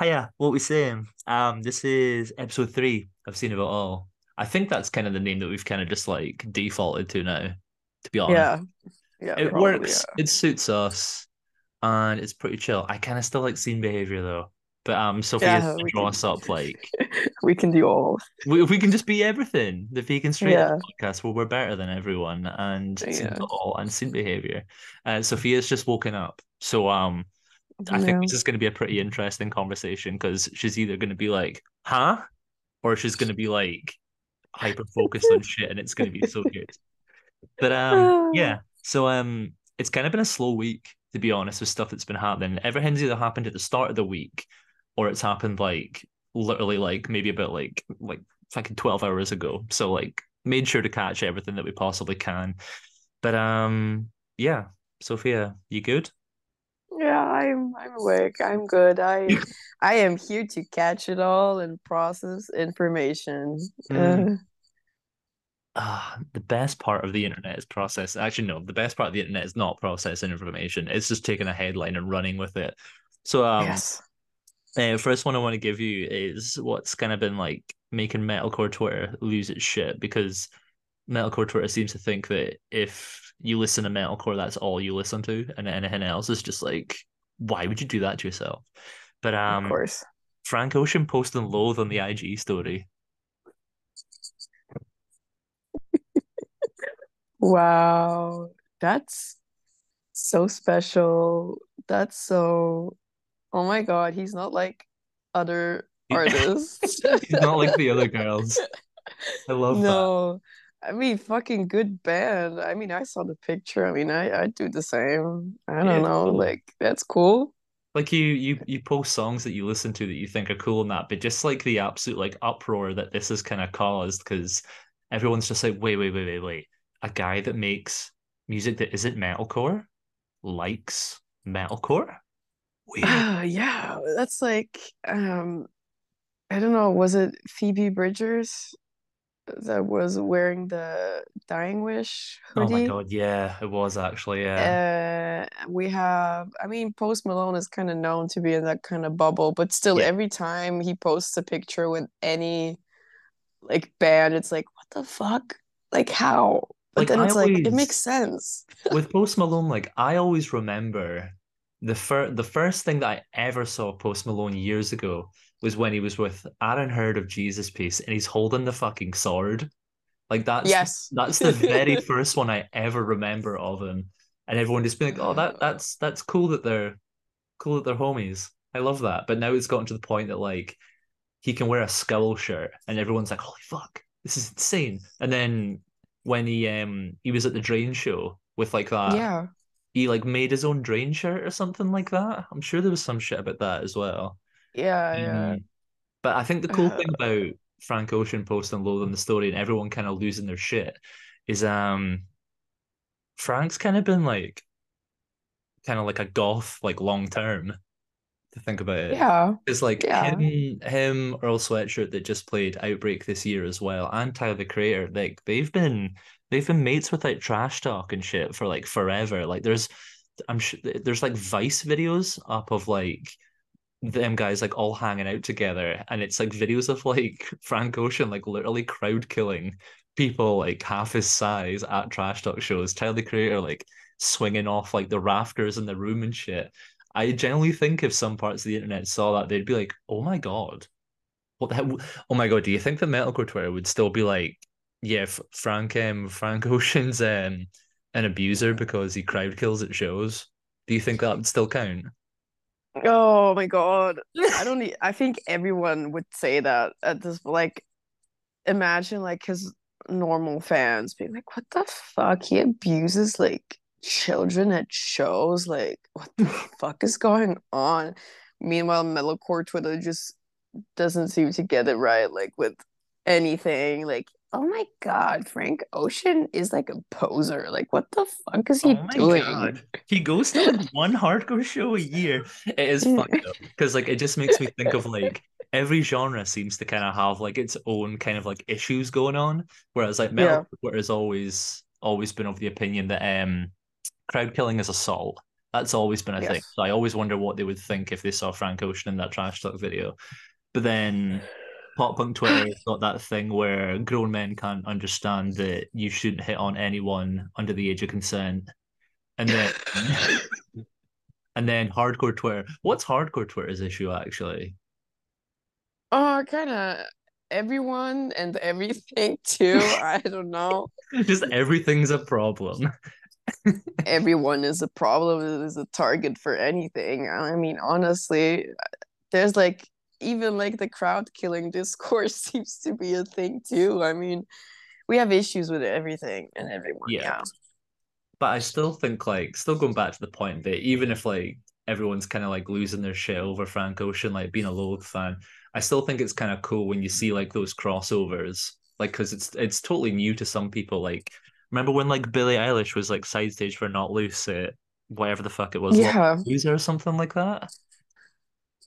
Hiya, what we saying? Um, this is episode three of Scene of It All. I think that's kind of the name that we've kind of just like defaulted to now, to be honest. Yeah, yeah, It probably, works, it suits us, and it's pretty chill. I kind of still like scene behavior though. But um, Sophia's Yeah, draw can- us up like we can do all. we, we can just be everything. The vegan straight Yeah. podcast where we're better than everyone and Yeah. All and scene behavior. Uh, Sophia's just woken up, so um. I think this is going to be a pretty interesting conversation because she's either going to be like, huh? Or she's going to be like hyper focused on shit and it's going to be so good. But um yeah, so um it's kind of been a slow week to be honest with stuff that's been happening. Everything's either happened at the start of the week or it's happened like literally like maybe about like like fucking 12 hours ago. So like made sure to catch everything that we possibly can. But um yeah, Sophia, you good? Yeah, I'm I'm awake. I'm good. I I am here to catch it all and process information. Mm. Uh, Ah, the best part of the internet is process. Actually, no, the best part of the internet is not processing information. It's just taking a headline and running with it. So, um, yes. uh, first one I want to give you is what's kind of been like making metalcore Twitter lose its shit because metalcore Twitter seems to think that if you listen to metalcore, that's all you listen to, and anything else is just like, why would you do that to yourself? But um, Of course. Frank Ocean posting Loathe on the IG story. Wow. That's so special. That's so Oh my God, he's not like other artists. He's not like the other girls. I love that. I mean, fucking good band. I mean, I saw the picture. I mean, I I'd do the same. I don't it's know, cool. like that's cool. Like you, you, you post songs that you listen to that you think are cool and that, but just like the absolute like uproar that this has kind of caused because everyone's just like, wait, wait, wait, wait, wait. A guy that makes music that isn't metalcore likes metalcore? Weird. Ah, yeah, that's like um, I don't know, was it Phoebe Bridgers that was wearing the Dying Wish hoodie. Oh my? God, yeah, it was actually, yeah. Uh, we have, I mean, Post Malone is kind of known to be in that kind of bubble, but still, Yeah. every time he posts a picture with any like band, it's like, what the fuck? Like, how? But Like, then I it's like, it makes sense. with Post Malone, like I always remember the first the first thing that I ever saw Post Malone years ago was when he was with Aaron Heard of Jesus Piece and he's holding the fucking sword. Like that's Yes. that's the very first one I ever remember of him. And everyone just being like, oh, that that's that's cool that they're cool that they're homies. I love that. But now it's gotten to the point that like he can wear a skull shirt and everyone's like, holy fuck, this is insane. And then when he um he was at the drain show with like that Yeah. he like made his own drain shirt or something like that. I'm sure there was some shit about that as well. Yeah, yeah. Um, but I think the cool Uh, thing about Frank Ocean posting Loathe on the story and everyone kind of losing their shit is um Frank's kind of been like kind of like a goth like long term to think about it. Yeah. It's like Yeah. him, him, Earl Sweatshirt that just played Outbreak this year as well, and Tyler the Creator. Like they've been they've been mates with like trash talk and shit for like forever. Like there's I'm sure there's like Vice videos up of like them guys like all hanging out together, and it's like videos of like Frank Ocean like literally crowd killing people like half his size at trash talk shows. Tyler the Creator like swinging off like the rafters in the room and shit. I generally think if some parts of the internet saw that, they'd be like, "Oh my god, what the hell? Oh my god, do you think the metalcore Twitter would still be like, yeah, Frank um Frank Ocean's um an abuser because he crowd kills at shows? Do you think that would still count?" Oh my God. I don't need, I think everyone would say that at this like imagine like his normal fans being like, what the fuck? He abuses like children at shows. Like, what the fuck is going on? Meanwhile, metalcore Twitter just doesn't seem to get it right, like with anything. Like, oh my God, Frank Ocean is like a poser. Like, what the fuck is he Oh my doing? god, he goes to like one hardcore show a year. It is fucked up because like it just makes me think of like every genre seems to kind of have like its own kind of like issues going on. Whereas like metal Yeah. has always always been of the opinion that um crowd killing is assault. That's always been a Yes. thing. So I always wonder what they would think if they saw Frank Ocean in that trash talk video. But then pop punk Twitter has got that thing where grown men can't understand that you shouldn't hit on anyone under the age of consent. And then and then hardcore Twitter. What's hardcore Twitter's issue actually? Oh, kind of everyone and everything too. I don't know. Just everything's a problem. Everyone is a problem, is a target for anything. I mean, honestly, there's like even like the crowd killing discourse seems to be a thing too. I mean, we have issues with everything and everyone. Yeah. Yeah. But I still think like still going back to the point that even if like everyone's kind of like losing their shit over Frank Ocean, like being a Loathe fan, I still think it's kind of cool when you see like those crossovers, like because it's it's totally new to some people. Like remember when like Billie Eilish was like side stage for Knocked Loose at whatever the fuck it was, Yeah. Loser or something like that.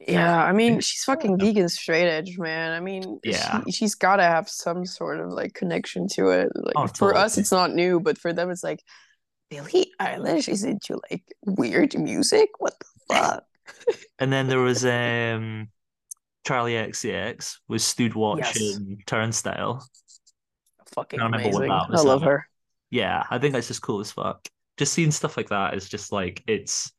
Yeah, I mean, she's fucking vegan straight edge, man. I mean, Yeah. she, she's got to have some sort of like connection to it. Like Oh, for us, it's not new, but for them, it's like Billie Eilish is into like weird music. What the fuck? And then there was um Charli XCX was stood watching Turnstile. Fucking I remember what amazing. I love her. yeah, I think that's just cool as fuck. Just seeing stuff like that is just like it's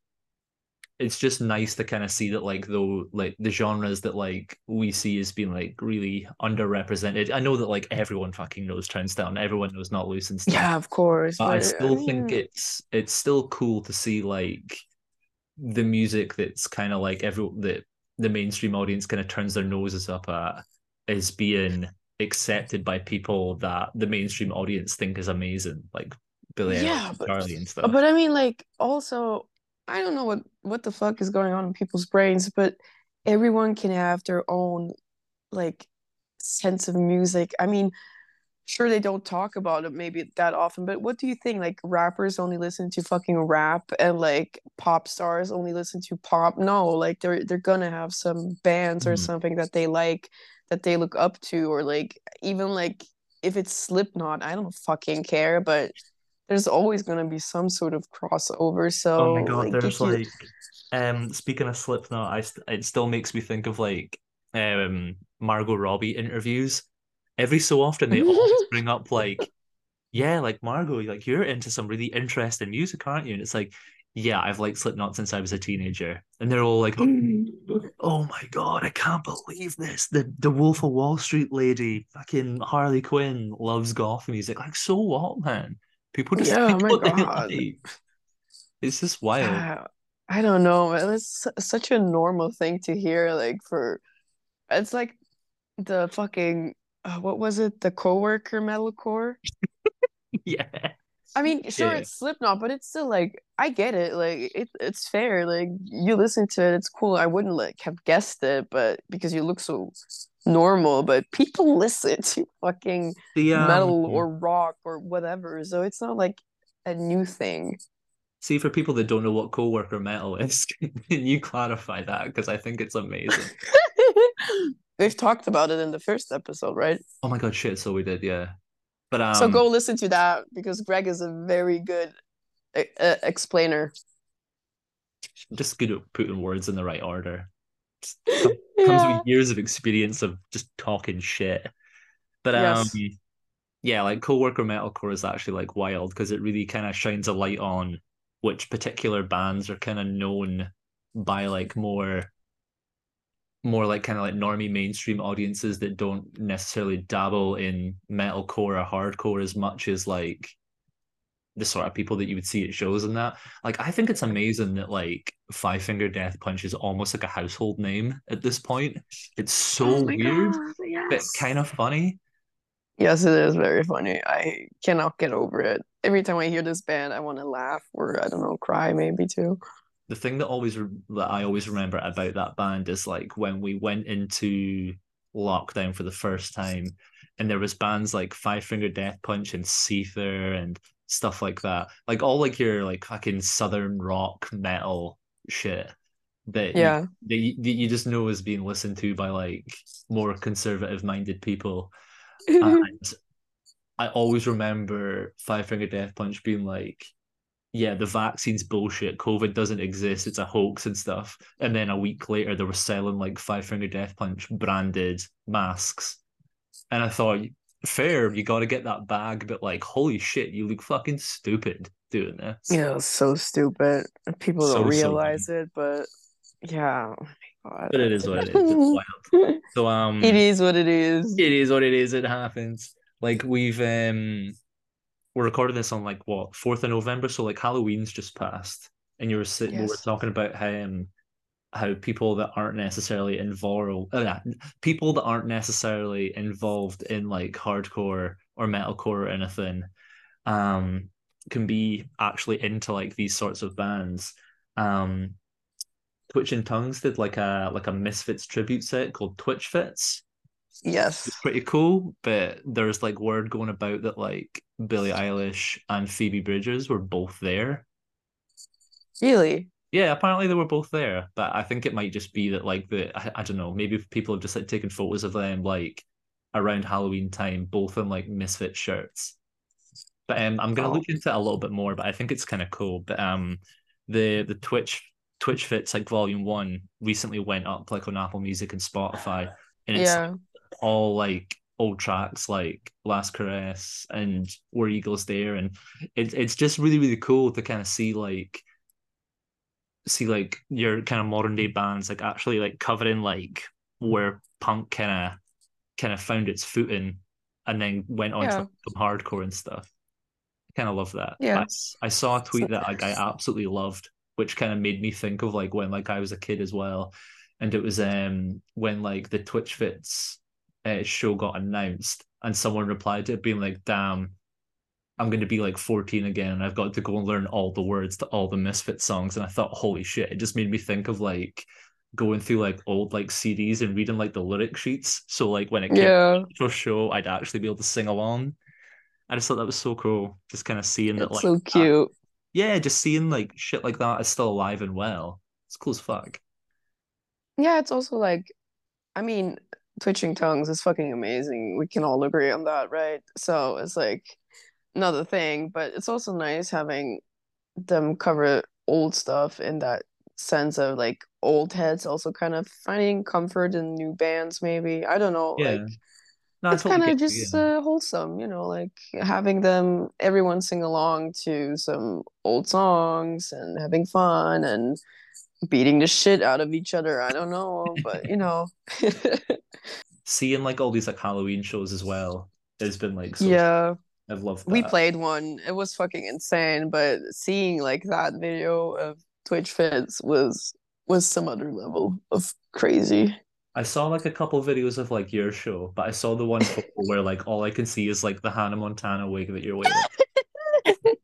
it's just nice to kind of see that like though like the genres that like we see as being like really underrepresented. I know that like everyone fucking knows Turnstile and everyone knows Knocked Loose and stuff. Yeah, of course. But I but, still uh, think mean, it's it's still cool to see like the music that's kind of like every the the mainstream audience kind of turns their noses up at is being accepted by people that the mainstream audience think is amazing, like Billie Yeah, Eilish, but- Charlie, and stuff. But I mean, like, also, I don't know what what the fuck is going on in people's brains, but everyone can have their own like sense of music. I mean, sure they don't talk about it maybe that often, but what do you think? Like rappers only listen to fucking rap and like pop stars only listen to pop? No, like they're they're gonna have some bands or Mhm. something that they like that they look up to, or like even like if it's Slipknot, I don't fucking care, but there's always gonna be some sort of crossover. So Oh my god, like, there's if you- like um speaking of Slipknot, I st it still makes me think of like um Margot Robbie interviews. Every so often they always bring up like, yeah, like Margot, like you're into some really interesting music, aren't you? And it's like, yeah, I've liked Slipknot since I was a teenager. And they're all like, oh my god, I can't believe this. The the Wolf of Wall Street lady, fucking Harley Quinn, loves goth music. Like, so what, man? People just Yeah, like my God. It's just wild. Ah, I don't know. It's such a normal thing to hear. Like for, it's like the fucking uh, what was it? The coworker metalcore. Yeah. I mean, sure, Yeah. it's Slipknot, but it's still like I get it. Like it, it's fair. Like you listen to it, it's cool. I wouldn't like have guessed it, but because you look so normal, but people listen to fucking The um, metal or rock or whatever. So it's not like a new thing. see for people that don't know what coworker metal is, can you clarify that? Because I think it's amazing. We've talked about it in the first episode, right? Oh my god, shit! So we did, yeah. But um, so go listen to that because Greg is a very good uh, uh, explainer. I'm just good at putting words in the right order. Comes Yeah. with years of experience of just talking shit. But um, Yes. yeah, like coworker metalcore is actually like wild because it really kind of shines a light on which particular bands are kind of known by like more more like kind of like normie mainstream audiences that don't necessarily dabble in metalcore or hardcore as much as like the sort of people that you would see at shows and that. Like I think it's amazing that like Five Finger Death Punch is almost like a household name at this point. It's so Oh weird, God, but kind of funny. Yes, it is very funny. I cannot get over it. Every time I hear this band, I want to laugh or I don't know, cry maybe too. the thing that always re- that I always remember about that band is like when we went into lockdown for the first time, and there was bands like Five Finger Death Punch and Seether and stuff like that, like all like your like fucking southern rock metal shit that you- Yeah. that you, that you just know is being listened to by like more conservative minded people, and I always remember Five Finger Death Punch being like yeah, the vaccine's bullshit. COVID doesn't exist. It's a hoax and stuff. And then a week later, they were selling like Five Finger Death Punch branded masks. And I thought, fair, you got to get that bag, but like, holy shit, you look fucking stupid doing this. Yeah, so stupid. People So, don't so realize it, but yeah. Oh God. But it is what it is. It's wild. So um, It is what it is. it is what it is. It happens. Like we've um, we're recording this on like what fourth of November, so like Halloween's just passed, and you were sitting, we were talking about how um, how people that aren't necessarily involved, uh, yeah, people that aren't necessarily involved in like hardcore or metalcore or anything, um, can be actually into like these sorts of bands. Um, Twitching Tongues did like a like a Misfits tribute set called Twitch Fits. Yes. It's pretty cool, but there's like word going about that like Billie Eilish and Phoebe Bridgers were both there. Really? Yeah, apparently they were both there, but I think it might just be that like the I, I don't know, maybe people have just like taken photos of them like around Halloween time, both in like Misfit shirts. But um, I'm gonna Oh. look into it a little bit more, but I think it's kind of cool. But um, the the Twitch Twitch Fits like Volume One recently went up like on Apple Music and Spotify, and it's Yeah. all like old tracks like Last Caress and Where Eagles Dare, and it's it's just really really cool to kind of see like see like your kind of modern day bands like actually like covering like where punk kind of kind of found its footing and then went on Yeah. to some hardcore and stuff. I kind of love that. Yeah. I saw a tweet that like I absolutely loved, which kind of made me think of like when like I was a kid as well, and it was um when like the Twitch Fits uh, show got announced, and someone replied to it being like, "Damn, I'm going to be like 14 again, and I've got to go and learn all the words to all the Misfit songs." And I thought, holy shit! It just made me think of like going through like old like CDs and reading like the lyric sheets. So like when it came Yeah. to a show, I'd actually be able to sing along. I just thought that was so cool. Just kind of seeing that, like, so that- cute. yeah, just seeing like shit like that is still alive and well. It's cool as fuck. Yeah, it's also like, I mean, Twitching Tongues is fucking amazing. We can all agree on that, right? So it's like another thing, but it's also nice having them cover old stuff in that sense of like old heads also kind of finding comfort in new bands, maybe. I don't know, Yeah. like No, it's kind of just yeah. uh, wholesome, you know, like having them everyone sing along to some old songs and having fun and beating the shit out of each other. I don't know, but you know. Seeing like all these like Halloween shows as well has been like so yeah, I've loved we played one. It was fucking insane, but seeing like that video of Twitch fits was was some other level of crazy. I saw like a couple videos of like your show, but I saw the one where like all I can see is like the Hannah Montana wig that you're wearing.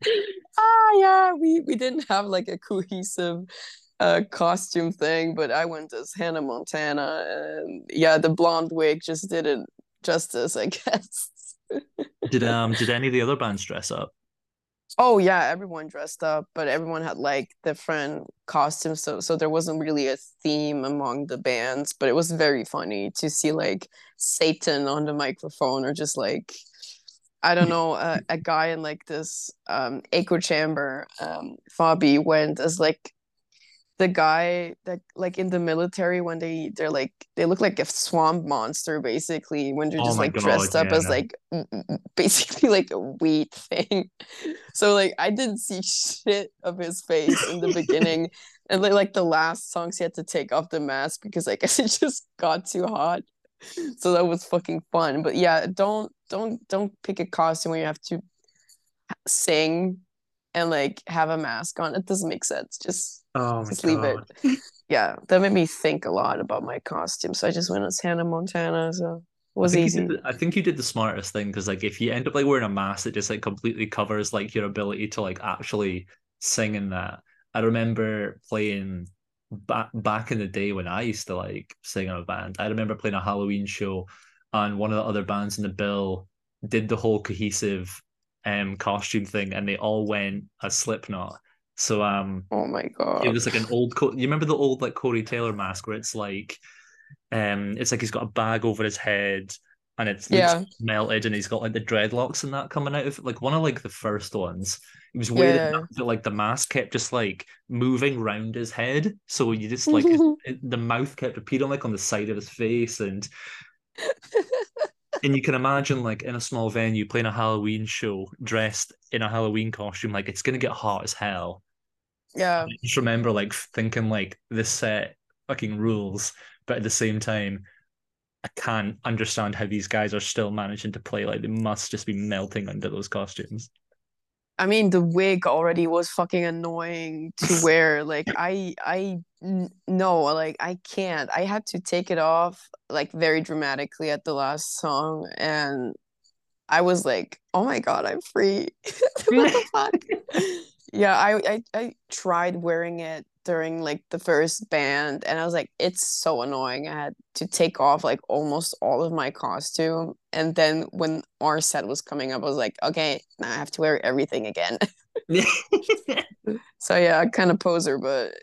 ah yeah we we didn't have like a cohesive uh costume thing but i went as hannah montana and yeah the blonde wig just did it justice i guess Did um did any of the other bands dress up? oh yeah everyone dressed up but everyone had like different costumes so so there wasn't really a theme among the bands but it was very funny to see like satan on the microphone or just like I don't know, a, a guy in like this um echo chamber. Um Fabi went as like the guy that like in the military when they they're like they look like a swamp monster basically when they're Oh just my like God, dressed up as yeah. like m- m- basically like a wheat thing. So like I didn't see shit of his face in the beginning. And like, like the last songs he had to take off the mask because I guess it just got too hot. So that was fucking fun. But yeah, don't don't don't pick a costume where you have to sing and like have a mask on. It doesn't make sense. Just Oh just leave it. Yeah, that made me think a lot about my costume. So I just went as Hannah Montana. So it was I easy. The, I think you did the smartest thing because like if you end up like wearing a mask that just like completely covers like your ability to like actually sing in that. I remember playing back back in the day when I used to like sing in a band. I remember playing a Halloween show and one of the other bands in the bill did the whole cohesive um costume thing and they all went as Slipknot. So um Oh my god. it was like an old co- you remember the old like Corey Taylor mask where it's like um it's like he's got a bag over his head and it's Yeah. melted, and he's got like the dreadlocks and that coming out of it. Like one of like the first ones, he was wearing Yeah. that, but like the mask kept just like moving round his head, so you just like the mouth kept appearing like on the side of his face, and and you can imagine like in a small venue playing a Halloween show dressed in a Halloween costume, like it's gonna get hot as hell. Yeah. I just remember like thinking like this set fucking rules, but at the same time, I can't understand how these guys are still managing to play. Like they must just be melting under those costumes. I mean, the wig already was fucking annoying to wear. Like, I, I, no, like, I can't. I had to take it off, like, very dramatically at the last song. And I was like, oh my God, I'm free. What the fuck? Yeah, I, I, I tried wearing it during, like, the first band. And I was like, it's so annoying. I had to take off, like, almost all of my costume. And then when our set was coming up, I was like, okay, now I have to wear everything again. So yeah, kind of poser, but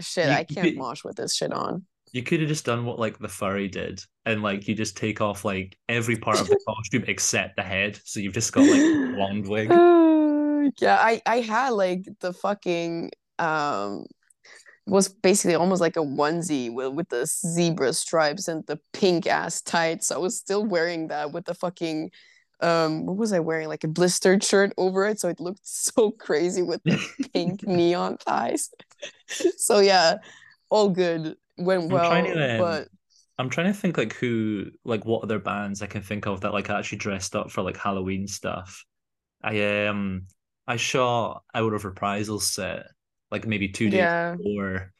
shit, You- I can't mosh with this shit on. You could have just done what like the furry did, and like you just take off like every part of the costume except the head, so you've just got like a blonde wig. Uh, yeah, I I had like the fucking um was basically almost like a onesie with with the zebra stripes and the pink ass tights. I was still wearing that with the fucking um what was I wearing? Like a blistered shirt over it, so it looked so crazy with the pink neon thighs. So yeah, all good. Went I'm well, trying to, um, but I'm trying to think like who, like what other bands I can think of that like actually dressed up for like Halloween stuff. I um I saw Out of Reprisals set like maybe two days yeah. before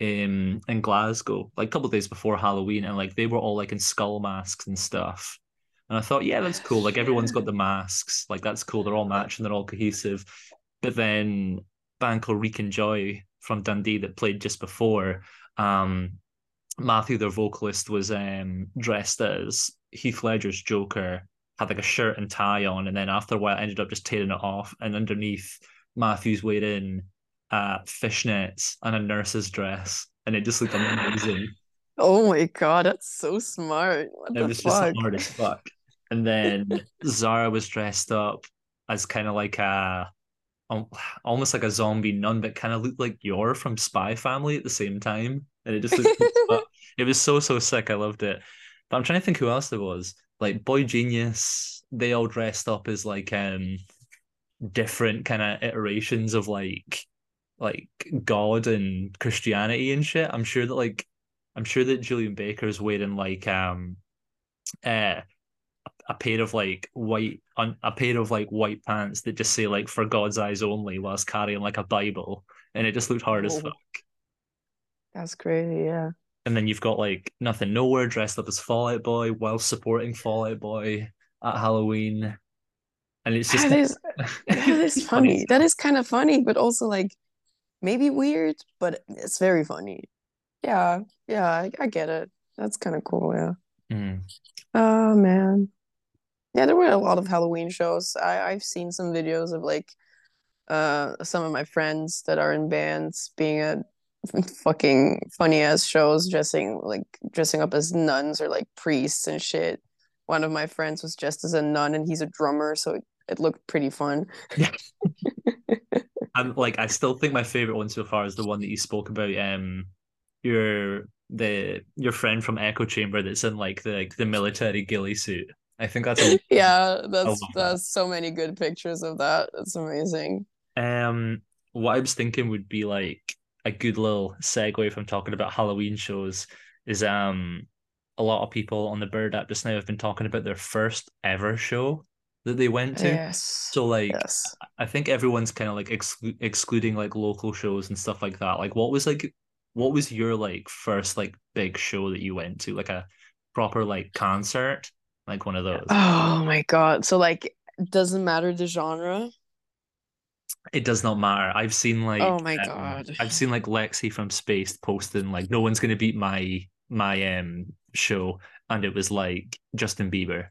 um in Glasgow, like a couple of days before Halloween, and like they were all like in skull masks and stuff. And I thought, yeah, that's cool. Like everyone's got the masks, like that's cool. They're all matching, they're all cohesive. But then band called Reek and Joy from Dundee that played just before, um, Matthew, their vocalist, was um dressed as Heath Ledger's Joker, had like a shirt and tie on, and then after a while ended up just tearing it off, and underneath Matthew's wearing uh fishnets and a nurse's dress, and it just looked amazing. Oh my god, that's so smart. What It was just fuck? hard as fuck. And then Zara was dressed up as kind of like a al- almost like a zombie nun, but kind of looked like Yor from Spy Family at the same time. And it just looked, it was so so sick. I loved it. But I'm trying to think who else there was. Like boygenius, they all dressed up as like um different kind of iterations of like like God and Christianity and shit. I'm sure that like I'm sure that Julien Baker's wearing like um uh a pair of like white un, a pair of like white pants that just say like for God's eyes only whilst carrying like a Bible and it just looked hard as Oh. fuck. That's crazy, yeah. And then you've got like nothing nowhere dressed up as Fall Out Boy while supporting Fall Out Boy at Halloween. And it's just That is that is funny. That is kind of funny, but also like maybe weird, but it's very funny. Yeah, yeah, I, I get it. That's kind of cool, yeah. Mm. Oh man. Yeah, there were a lot of Halloween shows. I, I've seen some videos of like uh some of my friends that are in bands being at fucking funny ass shows dressing like dressing up as nuns or like priests and shit. One of my friends was dressed as a nun and he's a drummer, so it, it looked pretty fun. I'm like I still think my favorite one so far is the one that you spoke about. Um, your the your friend from Echo Chamber that's in like the like the military ghillie suit. I think that's a, Yeah, that's love that. that's so many good pictures of that. It's amazing. um. What I was thinking would be like a good little segue from talking about Halloween shows is um a lot of people on the Bird app just now have been talking about their first ever show that they went to. Yes. So like Yes. I think everyone's kind of like exclu- excluding like local shows and stuff like that. Like, what was like, what was your like first like big show that you went to, like a proper like concert, like one of those? Oh my God. So like doesn't matter the genre. It does not matter. I've seen like, Oh my um, God. I've seen like Lexi from Space posting like, no one's gonna beat my my um show, and it was like Justin Bieber.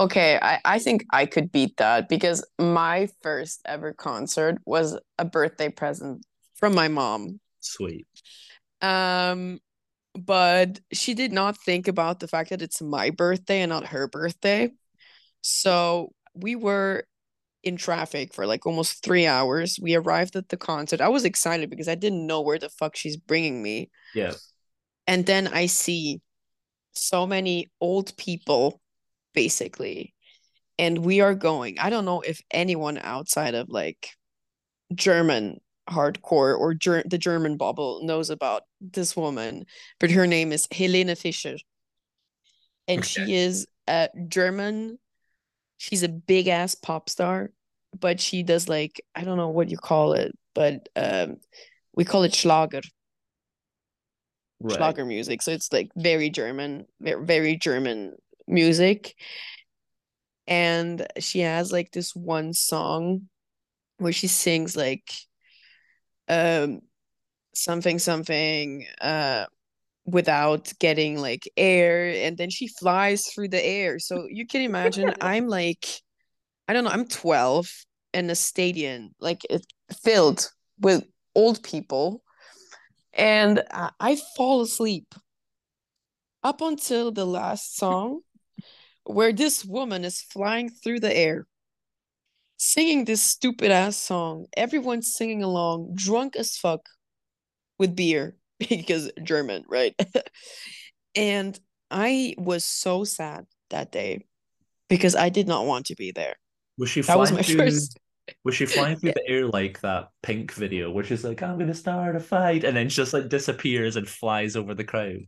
Okay, I, I think I could beat that because my first ever concert was a birthday present from my mom. Sweet. Um, but she did not think about the fact that it's my birthday and not her birthday. So we were in traffic for like almost three hours. We arrived at the concert. I was excited because I didn't know where the fuck she's bringing me. Yeah. And then I see so many old people, basically. And we are going. I don't know if anyone outside of like German hardcore or ger- the German bubble knows about this woman, but her name is Helene Fischer. And okay. she is a German, she's a big ass pop star, but she does like, I don't know what you call it, but um, we call it Schlager. Right. Schlager music. So it's like very German, very German music. And she has like this one song where she sings like um something something uh without getting like air and then she flies through the air. So you can imagine i'm like i don't know i'm 12 in a stadium like it filled with old people and I, I fall asleep. Up until the last song where this woman is flying through the air singing this stupid ass song. Everyone's singing along, drunk as fuck with beer because German, right? and I was so sad that day because I did not want to be there. Was she that was my through, first was she flying through the air like that pink video, which is like, I'm gonna start a fight, and then she just like disappears and flies over the crowd?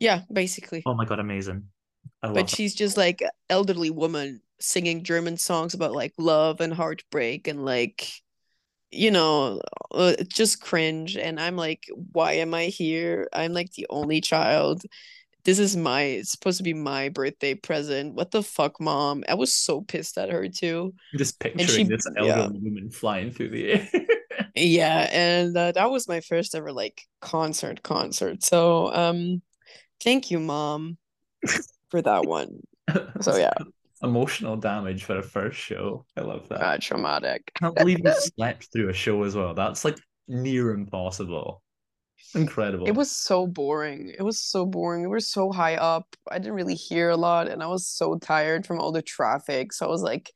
Yeah, basically. Oh my god, amazing. but that. she's just like elderly woman singing German songs about like love and heartbreak and like you know uh, just cringe. And I'm like why am I here? I'm like the only child. This is my it's supposed to be my birthday present. What the fuck mom? I was so pissed at her too. Just picturing she, this elderly yeah. woman flying through the air. Yeah and uh, that was my first ever like concert concert. So um thank you mom for that one. So yeah emotional damage for a first show. I love that. Uh, traumatic. I can't believe you slept through a show as well. That's like near impossible. Incredible. It was so boring. It was so boring. We were so high up. I didn't really hear a lot and I was so tired from all the traffic. So I was like,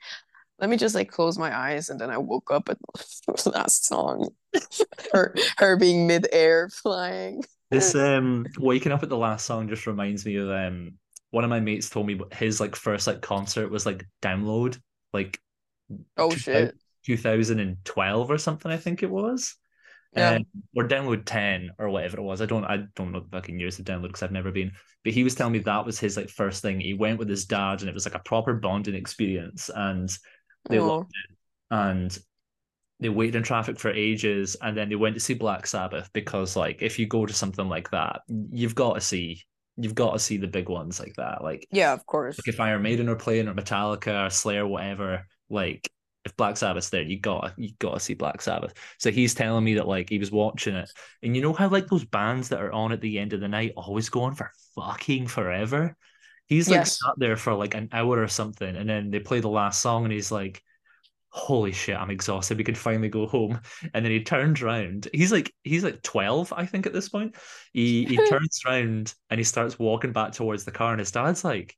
let me just like close my eyes and then I woke up at the last song. her her being mid-air flying. This um waking up at the last song just reminds me of um one of my mates told me his like first like concert was like download like oh shit. 2012 or something i think it was. Yeah. Um, or download 10 or whatever it was. I don't i don't know the fucking years of download because i've never been. But he was telling me that was his like first thing. He went with his dad and it was like a proper bonding experience and they oh. loved it. And they waited in traffic for ages and then they went to see black sabbath because like if you go to something like that you've got to see you've got to see the big ones like that. Like yeah, of course. Like if Iron Maiden are playing or Metallica or Slayer, whatever, like if Black Sabbath's there, you got you got to see Black Sabbath. So he's telling me that like he was watching it, and you know how like those bands that are on at the end of the night always go on for fucking forever. He's like yes. sat there for like an hour or something, and then they play the last song, and he's like, holy shit, I'm exhausted. We can finally go home. And then he turns around. He's like, he's like 12, I think, at this point. He he turns around and he starts walking back towards the car. And his dad's like,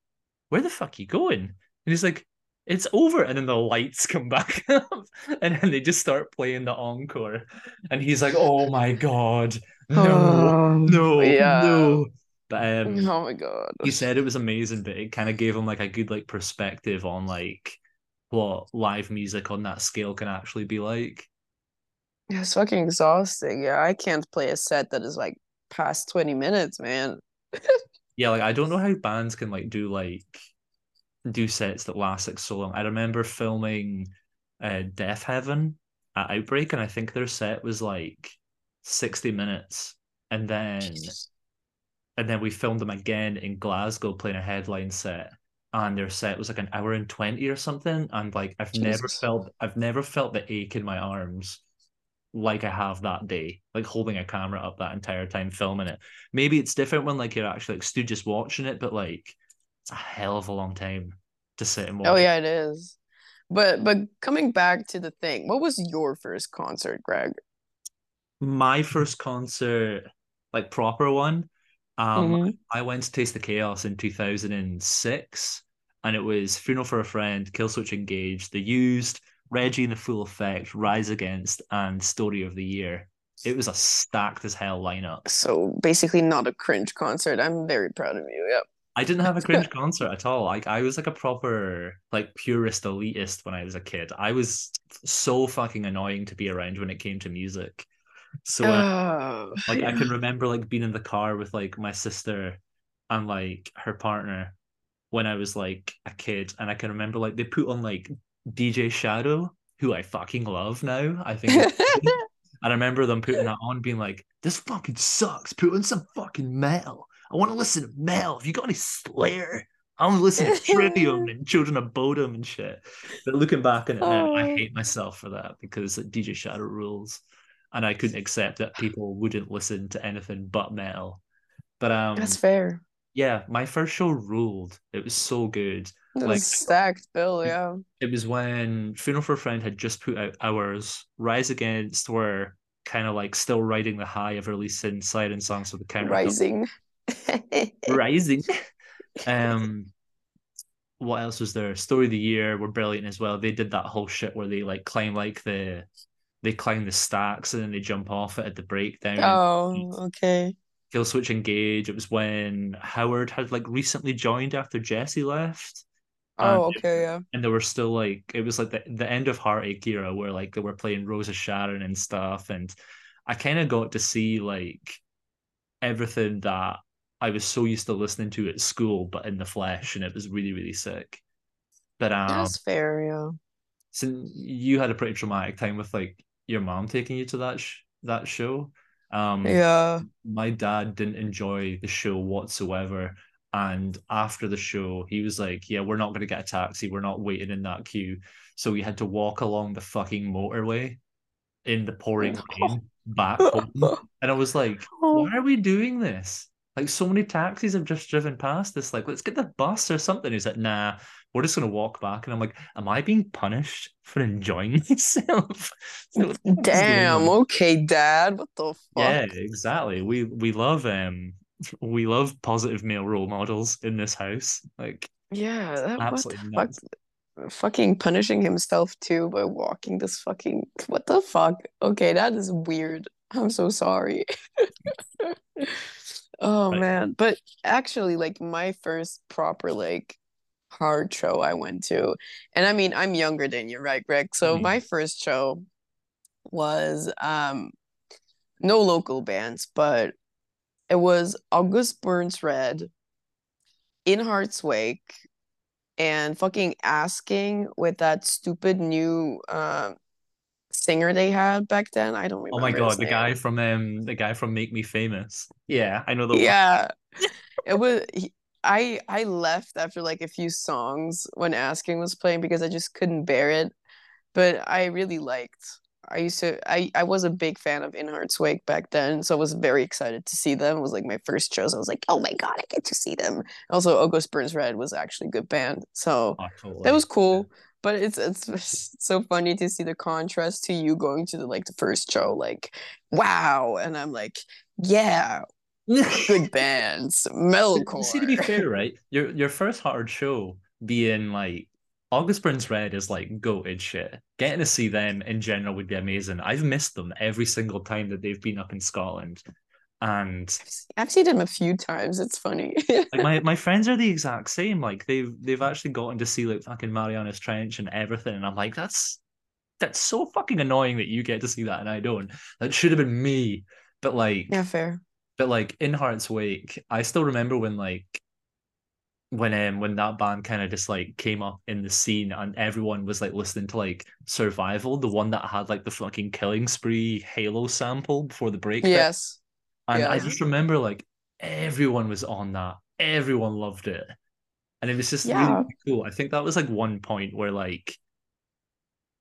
Where the fuck are you going? And he's like, It's over. And then the lights come back up. and then they just start playing the encore. And he's like, Oh my god. No, um, no, yeah. no. But um, oh my god. He said it was amazing, but it kind of gave him like a good like perspective on like what live music on that scale can actually be like. Yeah, it's fucking exhausting. Yeah, I can't play a set that is like past 20 minutes, man. yeah, like I don't know how bands can like do like do sets that last like so long. I remember filming uh Death Heaven at Outbreak, and I think their set was like 60 minutes. And then and then we filmed them again in Glasgow playing a headline set and their set was like an hour and 20 or something and like i've Jesus. never felt i've never felt the ache in my arms like i have that day like holding a camera up that entire time filming it. Maybe it's different when like you're actually like stood just watching it but like it's a hell of a long time to sit and oh, watch. oh yeah it is. But but coming back to the thing what was your first concert greg? My first concert like proper one Um, Mhm. I went to Taste the Chaos in 2006, and it was Funeral for a Friend, Killswitch Engage, The Used, Reggie and the Full Effect, Rise Against, and Story of the Year. It was a stacked as hell lineup. So basically not a cringe concert. I'm very proud of you. Yep. I didn't have a cringe concert at all. Like I was like a proper like purist elitist when I was a kid. I was so fucking annoying to be around when it came to music. So uh, Oh, like I can remember like being in the car with like my sister and like her partner when I was like a kid, and I can remember like they put on like DJ Shadow, who I fucking love now. I think and I remember them putting that on, being like, "This fucking sucks. Put on some fucking metal. I want to listen to metal. If you got any Slayer, I want to listen to Trivium and Children of Bodom and shit." But looking back on it now, I Oh. hate myself for that because like, DJ Shadow rules, and I couldn't accept that people wouldn't listen to anything but metal. But um, That's fair. yeah, my first show ruled. It was so good. That Like was stacked bill, yeah. it was when Funeral for a Friend had just put out Hours. Rise Against were kind of like still riding the high of releasing Siren songs for the counter. Rising. Rising. Um, what else was there? Story of the Year were brilliant as well. They did that whole shit where they like climb like the they climb the stacks and then they jump off it at the breakdown. Oh, okay. Killswitch Engage. It was when Howard had like recently joined after Jesse left. Oh, And- okay, yeah. and they were still like it was like the, the end of Heartache era where like they were playing Rose of Sharon and stuff and I kind of got to see like everything that I was so used to listening to at school but in the flesh and it was really really sick but um That's fair, yeah. so you had a pretty traumatic time with like your mom taking you to that sh- that show um Yeah. my dad didn't enjoy the show whatsoever. And after the show, he was like, Yeah, we're not going to get a taxi. We're not waiting in that queue. So we had to walk along the fucking motorway in the pouring rain back home. And I was like, Why are we doing this? Like, so many taxis have just driven past this. Like, let's get the bus or something. He's like, Nah, we're just going to walk back. And I'm like, Am I being punished for enjoying myself? So what the fuck is going Damn, okay, Dad. What the fuck? Yeah, exactly. We we love um we love positive male role models in this house. Like Yeah, that, absolutely fuck? Fucking punishing himself too by walking this fucking what the fuck? Okay, that is weird. I'm so sorry. Oh man, but actually like my first proper like hard show I went to, and I mean I'm younger than you, right, Greg? So Mhm. my first show was um no local bands, but it was August Burns Red, In Heart's Wake, and fucking asking with that stupid new um singer they had back then. I don't remember. Oh my god, the name. guy from um the guy from Make Me Famous. Yeah, I know the. Yeah, it was. he- I I left after like a few songs when Asking was playing because I just couldn't bear it. But I really liked. I used to. I I was a big fan of In Heart's Wake back then, so I was very excited to see them. It was like my first shows. I was like, oh my god, I get to see them. Also, August Burns Red was actually a good band, so Oh, totally. that was cool. But it's it's so funny to see the contrast to you going to the like the first show, like wow, and I'm like, yeah, good bands, metalcore. See, to be fair, right? Your your first hard show being like August Burns Red is like goated shit. Getting to see them in general would be amazing. I've missed them every single time that they've been up in Scotland. And I've seen them a few times. It's funny. like my, my friends are the exact same. Like they've they've actually gotten to see like fucking Mariana's Trench and everything. And I'm like, that's that's so fucking annoying that you get to see that and I don't. That should have been me. But like yeah, fair. But like in Heart's Wake, I still remember when like when um when that band kind of just like came up in the scene and everyone was like listening to like Survival, the one that had like the fucking Killing Spree Halo sample before the break. Yes. And I just remember like everyone was on that. Everyone loved it. And it was just really, Yeah. really cool. I think that was like one point where like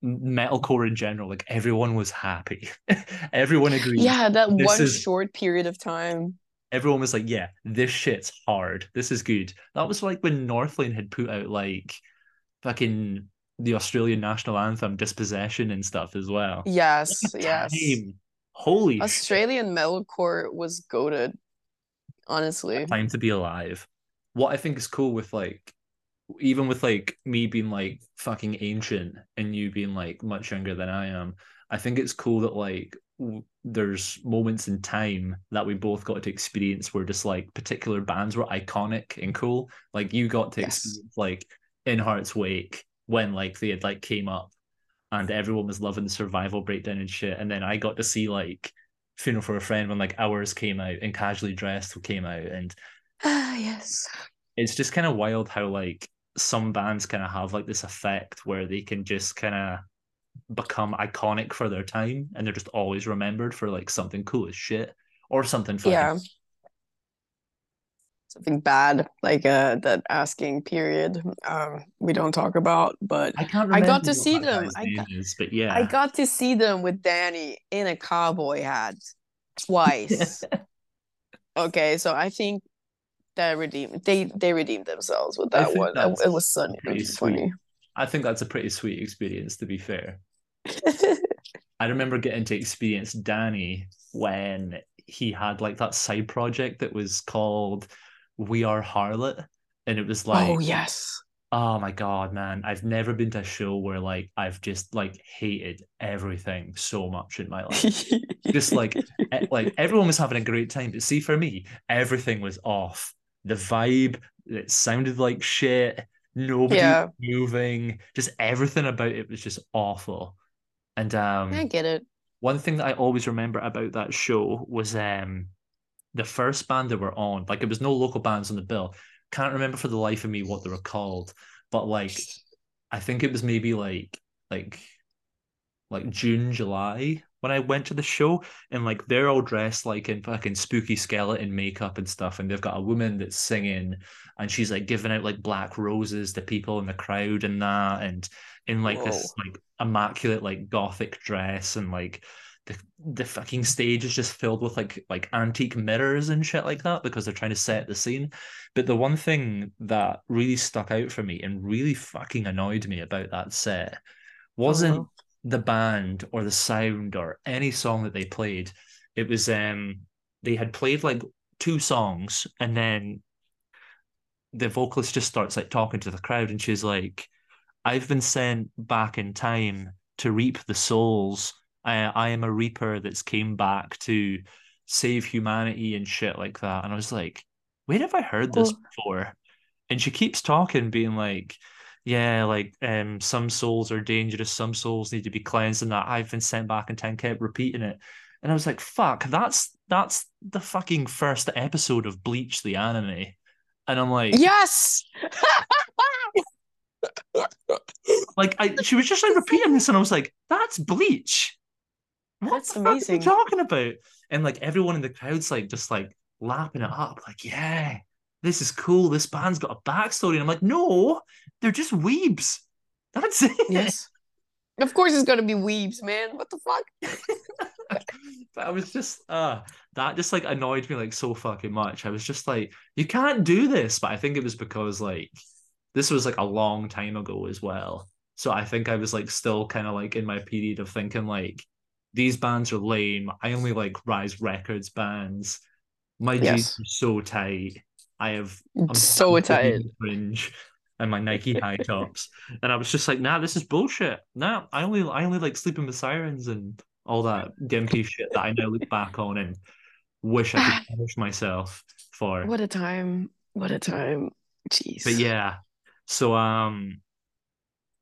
metalcore in general, like everyone was happy. everyone agreed. Yeah, that one is- short period of time. Everyone was like, yeah, this shit's hard. This is good. That was like when Northlane had put out like fucking the Australian national anthem, Dispossession and stuff as well. Yes, yes. time. Holy shit. Australian metalcore was goaded, honestly. time to be alive. What I think is cool with like even with like me being like fucking ancient and you being like much younger than I am, I think it's cool that like w- there's moments in time that we both got to experience where just like particular bands were iconic and cool. Like you got to Yes. experience like In Heart's Wake when like they had like came up and everyone was loving the survival breakdown and shit. And then I got to see like Funeral for a Friend when like Hours came out and Casually Dressed came out and Ah, yes. it's just kind of wild how like some bands kind of have like this effect where they can just kind of become iconic for their time and they're just always remembered for like something cool as shit or something fucking Yeah. Something bad, like uh that asking period. Um, we don't talk about, but I can't I got to see them. I got- is, but yeah. I got to see them with Danny in a cowboy hat twice. okay, so I think that redeemed they they redeemed themselves with that one. It was was funny. I think that's a pretty sweet experience to be fair. I remember getting to experience Danny when he had like that side project that was called We Are Harlot. And it was oh, like, oh yes. oh my God, man, I've never been to a show where like I've just like hated everything so much in my life. Just like, like everyone was having a great time. But see, for me, everything was off. The vibe, it sounded like shit. Nobody Yeah. moving. Just everything about it was just awful. And um, I get it. one thing that I always remember about that show was um the first band that were on. Like it was no local bands on the bill. Can't remember for the life of me what they were called, but like I think it was maybe like like like June, July when I went to the show, and like they're all dressed like in fucking spooky skeleton makeup and stuff, and they've got a woman that's singing, and she's like giving out like black roses to people in the crowd and that, and in like this like immaculate like gothic dress, and like the the fucking stage is just filled with like like antique mirrors and shit like that because they're trying to set the scene. But the one thing that really stuck out for me and really fucking annoyed me about that set oh, wasn't no. The band or the sound or any song that they played. It was um they had played like two songs and then the vocalist just starts like talking to the crowd and she's like, I've been sent back in time to reap the souls. I I am a reaper that's came back to save humanity and shit like that. And I was like, where have I heard this before? And she keeps talking, being like, yeah, like um, some souls are dangerous, some souls need to be cleansed, and that I've been sent back in time, kept repeating it. And I was like, fuck, that's that's the fucking first episode of Bleach, the anime. And I'm like, Yes. like I she was just like repeating this, and I was like, that's Bleach. What That's the fuck are amazing. you talking about? And like everyone in the crowd's like just like lapping it up, like, yeah, this is cool. This band's got a backstory. And I'm like, no, they're just weebs. That's it. yes. Of course it's gonna be weebs, man. What the fuck? but I was just uh that just like annoyed me like so fucking much. I was just like, you can't do this. But I think it was because like this was like a long time ago as well. So I think I was like still kind of like in my period of thinking like these bands are lame. I only like Rise Records bands. My Yes. jeans are so tight. I have I'm so I'm Fringe and my Nike high tops. And I was just like, nah, this is bullshit. Nah, I only I only like sleeping with sirens and all that gimpy shit that I now look back on and wish I could punish myself for. What a time. What a time. Jeez. But yeah. So um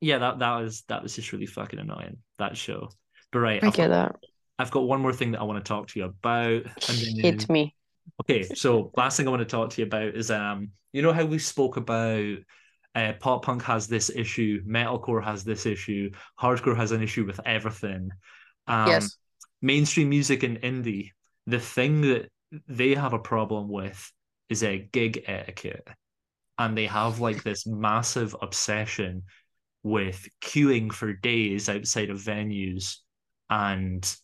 yeah, that that was that was just really fucking annoying, that show. But right, I I've get got, that. I've got one more thing that I want to talk to you about. And then Hit me. Okay, so last thing I want to talk to you about is um, you know how we spoke about uh, pop punk has this issue, metalcore has this issue, hardcore has an issue with everything. Um, yes. mainstream music and indie, the thing that they have a problem with is a gig etiquette, and they have like this massive obsession with queuing for days outside of venues, and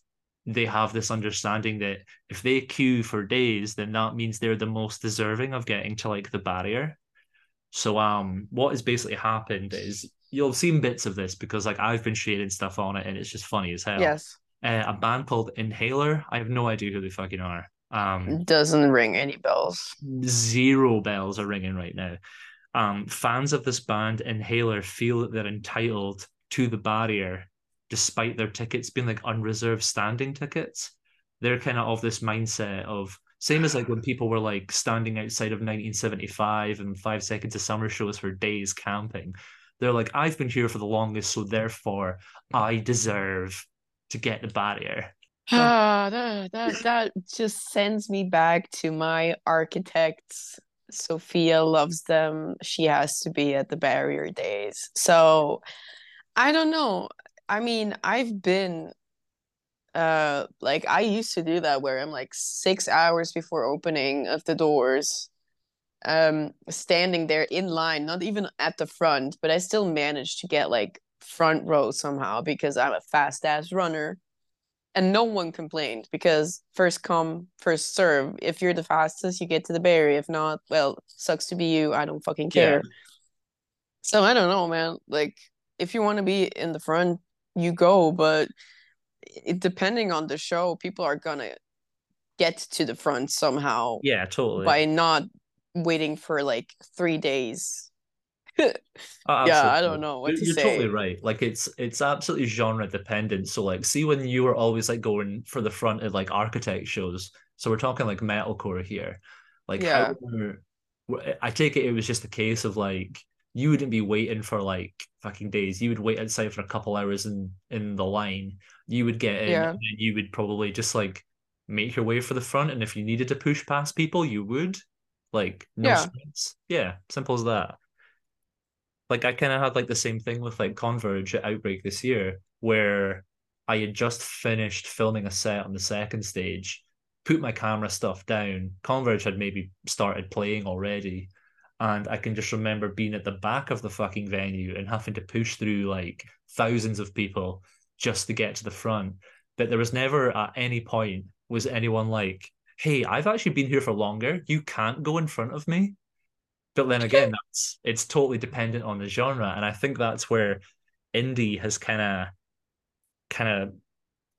they have this understanding that if they queue for days, then that means they're the most deserving of getting to like the barrier. So um what has basically happened is you'll have seen bits of this because like I've been sharing stuff on it and it's just funny as hell. Yes. Uh, a band called Inhaler. I have no idea who they fucking are. Um, Doesn't ring any bells. zero bells are ringing right now. Um, fans of this band, Inhaler, feel that they're entitled to the barrier despite their tickets being like unreserved standing tickets. They're kind of of this mindset of same as like when people were like standing outside of 1975 and Five Seconds of Summer shows for days camping. They're like, I've been here for the longest, so therefore I deserve to get the barrier. Ah, that, that that just sends me back to my architects. Sophia loves them. She has to be at the barrier days. So I don't know. I mean, I've been uh like I used to do that where I'm like six hours before opening of the doors, um, standing there in line, not even at the front, but I still managed to get like front row somehow because I'm a fast ass runner. And no one complained because first come first serve. If you're the fastest you get to the berry if not well sucks to be you. I don't fucking care. Yeah. so i don't know man. Like if you want to be in the front you go but it, depending on the show people are gonna get to the front somehow yeah totally by not waiting for like three days oh, yeah, I don't know what you're, to you're say. totally right. Like it's it's absolutely genre dependent. So like, see when you were always like going for the front of like architect shows. So we're talking like metalcore here. Like yeah. how I take it it was just a case of like you wouldn't be waiting for like fucking days. You would wait outside for a couple hours in in the line. You would get in, yeah. and you would probably just like make your way for the front. And if you needed to push past people, you would. Like no yeah. Stress. Yeah, simple as that like I kind of had like the same thing with like Converge at Outbreak this year, where I had just finished filming a set on the second stage, put my camera stuff down. Converge had maybe started playing already. And I can just remember being at the back of the fucking venue and having to push through like thousands of people just to get to the front. But there was never at any point was anyone like, hey, I've actually been here for longer. You can't go in front of me. But then again, that's it's totally dependent on the genre, and I think that's where indie has kind of, kind of,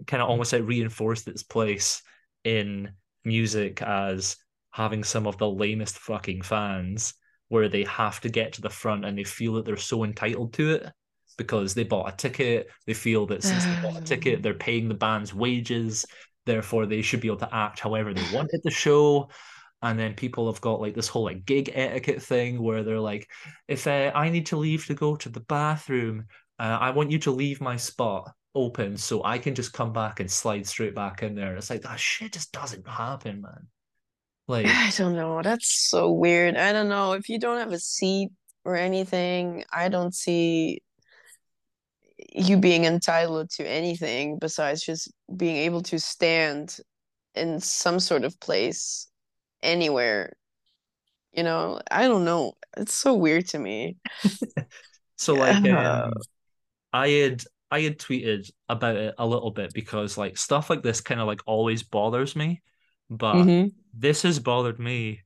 kind of almost like reinforced its place in music as having some of the lamest fucking fans, where they have to get to the front and they feel that they're so entitled to it because they bought a ticket. They feel that since they bought a ticket, they're paying the band's wages. Therefore, they should be able to act however they want at the show and then people have got like this whole like gig etiquette thing where they're like if uh, i need to leave to go to the bathroom uh, i want you to leave my spot open so i can just come back and slide straight back in there it's like that shit just doesn't happen man like i don't know that's so weird i don't know if you don't have a seat or anything i don't see you being entitled to anything besides just being able to stand in some sort of place anywhere. You know, I don't know. It's so weird to me. so like um, I had I had tweeted about it a little bit because like stuff like this kind of like always bothers me, but mm-hmm. This has bothered me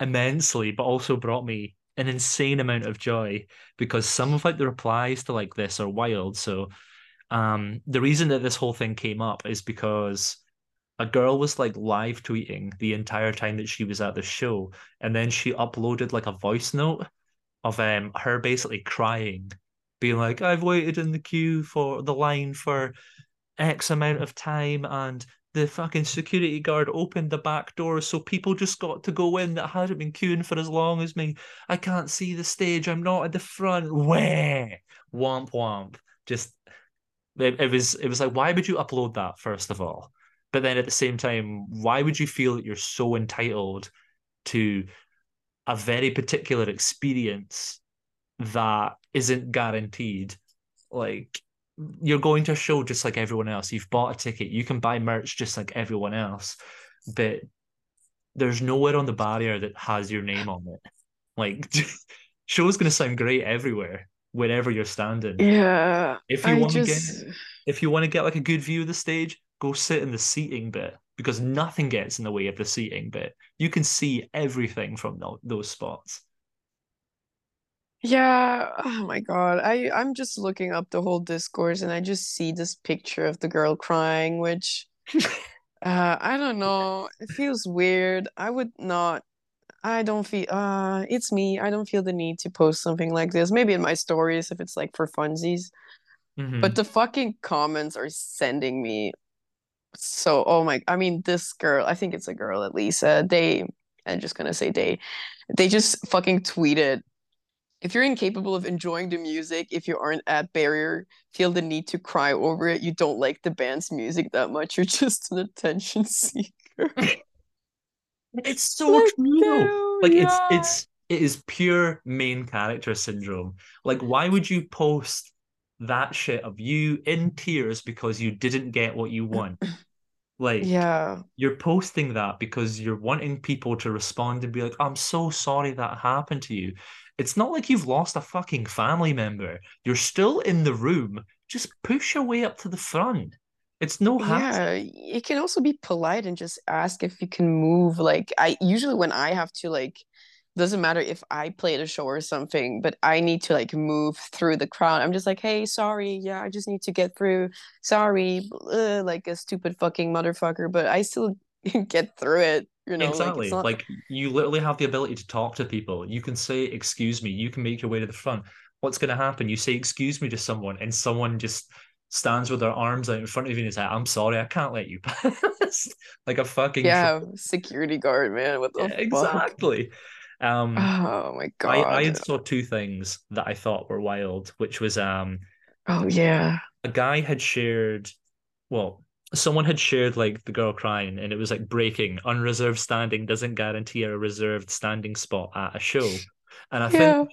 immensely, but also brought me an insane amount of joy because some of like the replies to like this are wild. So um the reason that this whole thing came up is because a girl was like live tweeting the entire time that she was at the show, and then she uploaded like a voice note of um her basically crying, being like, "I've waited in the queue for the line for X amount of time, and the fucking security guard opened the back door, so people just got to go in that hadn't been queuing for as long as me. I can't see the stage. I'm not at the front. Where? Womp womp. Just it, it was it was like, why would you upload that first of all? But then at the same time, why would you feel that you're so entitled to a very particular experience that isn't guaranteed? Like you're going to a show just like everyone else. You've bought a ticket. You can buy merch just like everyone else. But there's nowhere on the barrier that has your name on it. Like show's gonna sound great everywhere, wherever you're standing. Yeah. If you want to just... get if you want to get like a good view of the stage, go sit in the seating bit because nothing gets in the way of the seating bit. You can see everything from those spots. Yeah, oh my god. I I'm just looking up the whole discourse and I just see this picture of the girl crying which Uh, I don't know. It feels weird. I would not. I don't feel. Uh, it's me. I don't feel the need to post something like this. Maybe in my stories if it's like for funsies. But hmm the fucking comments are sending me so. Oh my. I mean, this girl. I think it's a girl at least. Uh, they. I'm just gonna say they. They just fucking tweeted. If you're incapable of enjoying the music, if you aren't at Barrier, feel the need to cry over it. You don't like the band's music that much. You're just an attention seeker. It's so Like, true though. damn, Like it's it's it is pure main character syndrome. Like why would you post that shit of you in tears because you didn't get what you want? Like Yeah. you're posting that because you're wanting people to respond and be like, I'm so sorry that happened to you. It's not like you've lost a fucking family member. You're still in the room. Just push your way up to the front. It's no hassle. Yeah, it can also be polite and just ask if you can move. Like I usually when I have to like doesn't matter if I play the show or something, but I need to like move through the crowd. I'm just like, hey, sorry, yeah, I just need to get through. Sorry, uh, like a stupid fucking motherfucker, but I still get through it. You know, like Exactly. not. Like you literally have the ability to talk to people. You can say, excuse me, you can make your way to the front. What's going to happen? You say, excuse me to someone, and someone just stands with their arms out in front of you and is like, I'm sorry, I can't let you pass. Like a fucking. Yeah, security guard, man. What Yeah, the fuck? exactly. Um, Oh my I I had saw two things that I thought were wild, which was um Oh yeah. a guy had shared, well, someone had shared like the girl crying, and it was like breaking. Unreserved standing doesn't guarantee a reserved standing spot at a show. And I think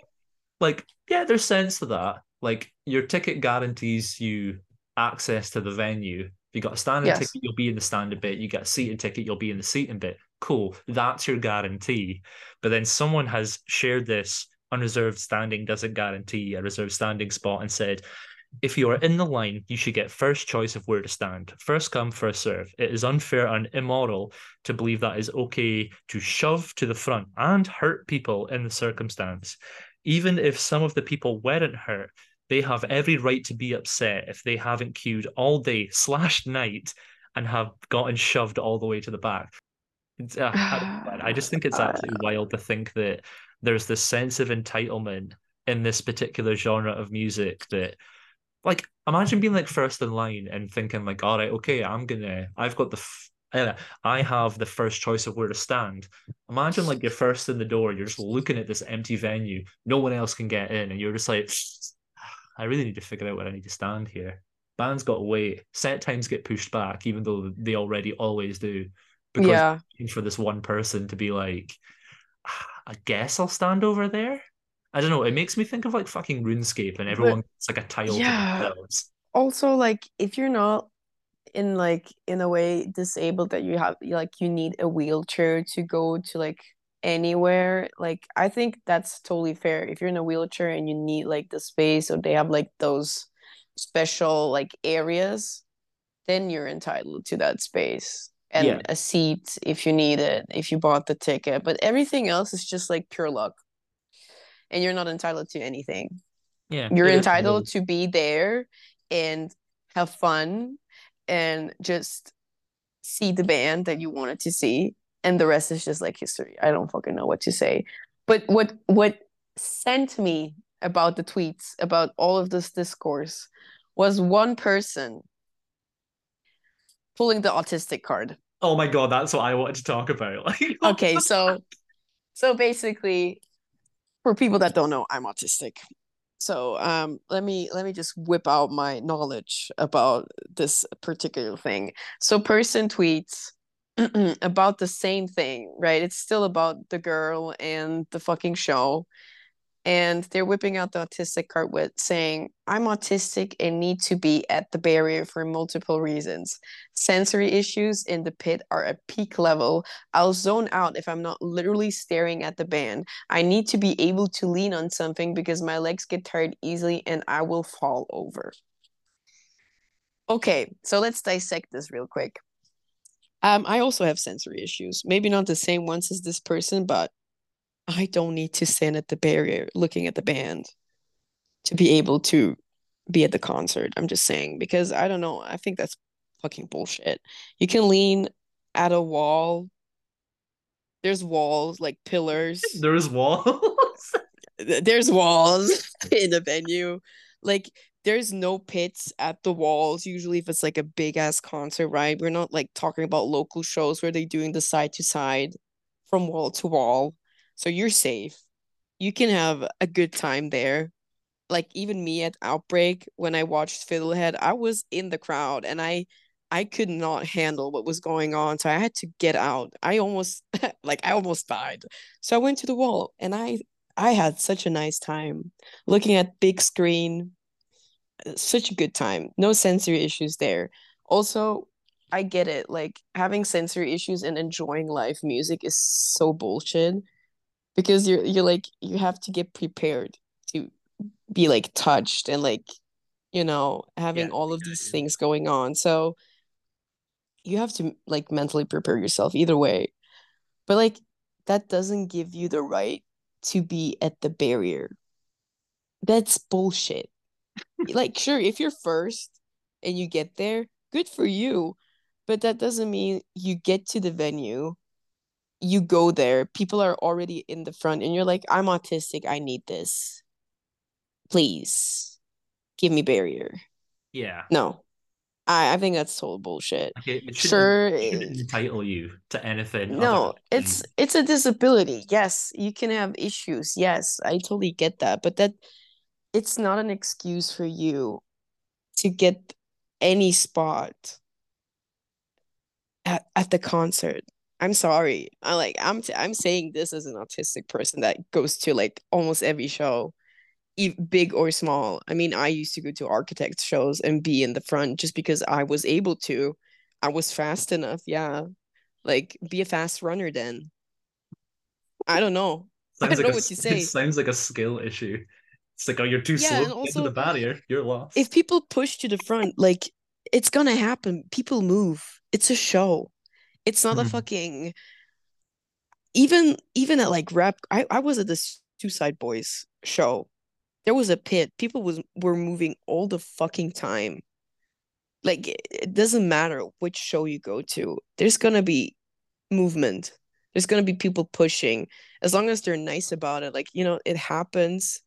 like, yeah, there's sense to that. Like your ticket guarantees you access to the venue. If you got a standing ticket, you'll be in the standing bit. You get a seating ticket, you'll be in the seating bit. Cool. That's your guarantee. But then someone has shared this unreserved standing doesn't guarantee a reserved standing spot and said, if you are in the line, you should get first choice of where to stand. First come, first serve. It is unfair and immoral to believe that is okay to shove to the front and hurt people in the circumstance. Even if some of the people weren't hurt, they have every right to be upset if they haven't queued all day slash night and have gotten shoved all the way to the back. Uh, I, I just think it's absolutely wild to think that there's this sense of entitlement in this particular genre of music that like imagine being like first in line and thinking like all right okay i'm gonna i've got the f- i have the first choice of where to stand imagine like you're first in the door you're just looking at this empty venue no one else can get in and you're just like i really need to figure out where i need to stand here bands got to wait set times get pushed back even though they already always do because Yeah. for this one person to be like ah, I guess I'll stand over there. I don't know. It makes me think of like fucking RuneScape and But everyone gets like a tile yeah, also like if you're not in like in a way disabled that you have like you need a wheelchair to go to like anywhere, like I think that's totally fair. If you're in a wheelchair and you need like the space or they have like those special like areas, then you're entitled to that space Yeah, and a seat if you need it, if you bought the ticket. But everything else is just like pure luck and you're not entitled to anything. yeah, You're it is what it entitled to be there and have fun and just see the band that you wanted to see. And the rest is just like history. I don't fucking know what to say. But what what sent me about the tweets, about all of this discourse, was one person pulling the autistic card. Oh my god, that's what I wanted to talk about. Okay, so so basically, for people that don't know, I'm autistic. So um, let me let me just whip out my knowledge about this particular thing. So person tweets about the same thing, right? It's still about the girl and the fucking show. And they're whipping out the autistic card with saying, I'm autistic and need to be at the barrier for multiple reasons. Sensory issues in the pit are at peak level. I'll zone out if I'm not literally staring at the band. I need to be able to lean on something because my legs get tired easily and I will fall over. Okay, so let's dissect this real quick. Um, I also have sensory issues. Maybe not the same ones as this person, but I don't need to stand at the barrier looking at the band to be able to be at the concert. I'm just saying because I don't know. I think that's fucking bullshit. You can lean at a wall. There's walls, like pillars. There's walls. There's walls in the venue. Like there's no pits at the walls. Usually, if it's like a big ass concert, right? We're not like talking about local shows where they're doing the side to side from wall to wall. So you're safe. You can have a good time there. Like even me at Outbreak, when I watched Fiddlehead, I was in the crowd and I I could not handle what was going on. So I had to get out. I almost like I almost died. So I went to the wall and I I had such a nice time looking at big screen. Such a good time. No sensory issues there. Also, I get it. Like having sensory issues and enjoying live music is so bullshit because you're you're like you have to get prepared to be like touched and like you know having Yeah, all of yeah, these yeah. things going on. So you have to like mentally prepare yourself either way. But like that doesn't give you the right to be at the barrier. That's bullshit. Like sure, if you're first and you get there, good for you. But that doesn't mean you get to the venue, you go there, people are already in the front and you're like, I'm autistic, I need this. Please give me barrier. Yeah. No. I, I think that's total bullshit. Like it, it Sure, it eh, shouldn't entitle you to anything no, it's it's a disability. Yes, you can have issues. Yes, I totally get that. But that it's not an excuse for you to get any spot at, at the concert. I'm sorry. I like I'm t- I'm saying this as an autistic person that goes to like almost every show, e- big or small. I mean, I used to go to architect shows and be in the front just because I was able to. I was fast enough. Yeah. Like be a fast runner then. I don't know. I sounds don't like know a what it say. sounds like a skill issue. It's like, oh, you're too Yeah, slow to to the barrier. You're lost. if people push to the front, like it's gonna happen. People move. It's a show. It's not a Mhm. fucking even even at like rap I, I was at this Suicide Boys show. There was a pit. People was were moving all the fucking time. Like it, it doesn't matter which show you go to. There's gonna be movement. There's gonna be people pushing. As long as they're nice about it. Like, you know, it happens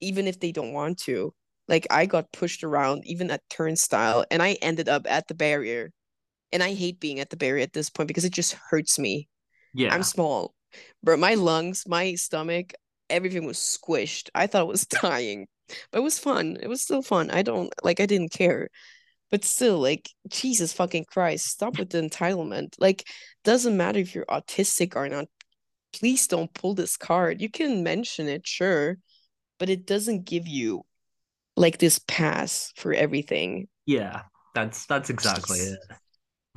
even if they don't want to. Like I got pushed around even at turnstile and I ended up at the barrier. And I hate being at the barrier at this point because it just hurts me. Yeah. I'm small, but my lungs, my stomach, everything was squished. I thought I was dying, but it was fun. It was still fun. I don't like, I didn't care, but still, like, Jesus fucking Christ, stop with the entitlement. Like, doesn't matter if you're autistic or not. Please don't pull this card. You can mention it, sure, but it doesn't give you like this pass for everything. Yeah. That's that's exactly Jeez, it.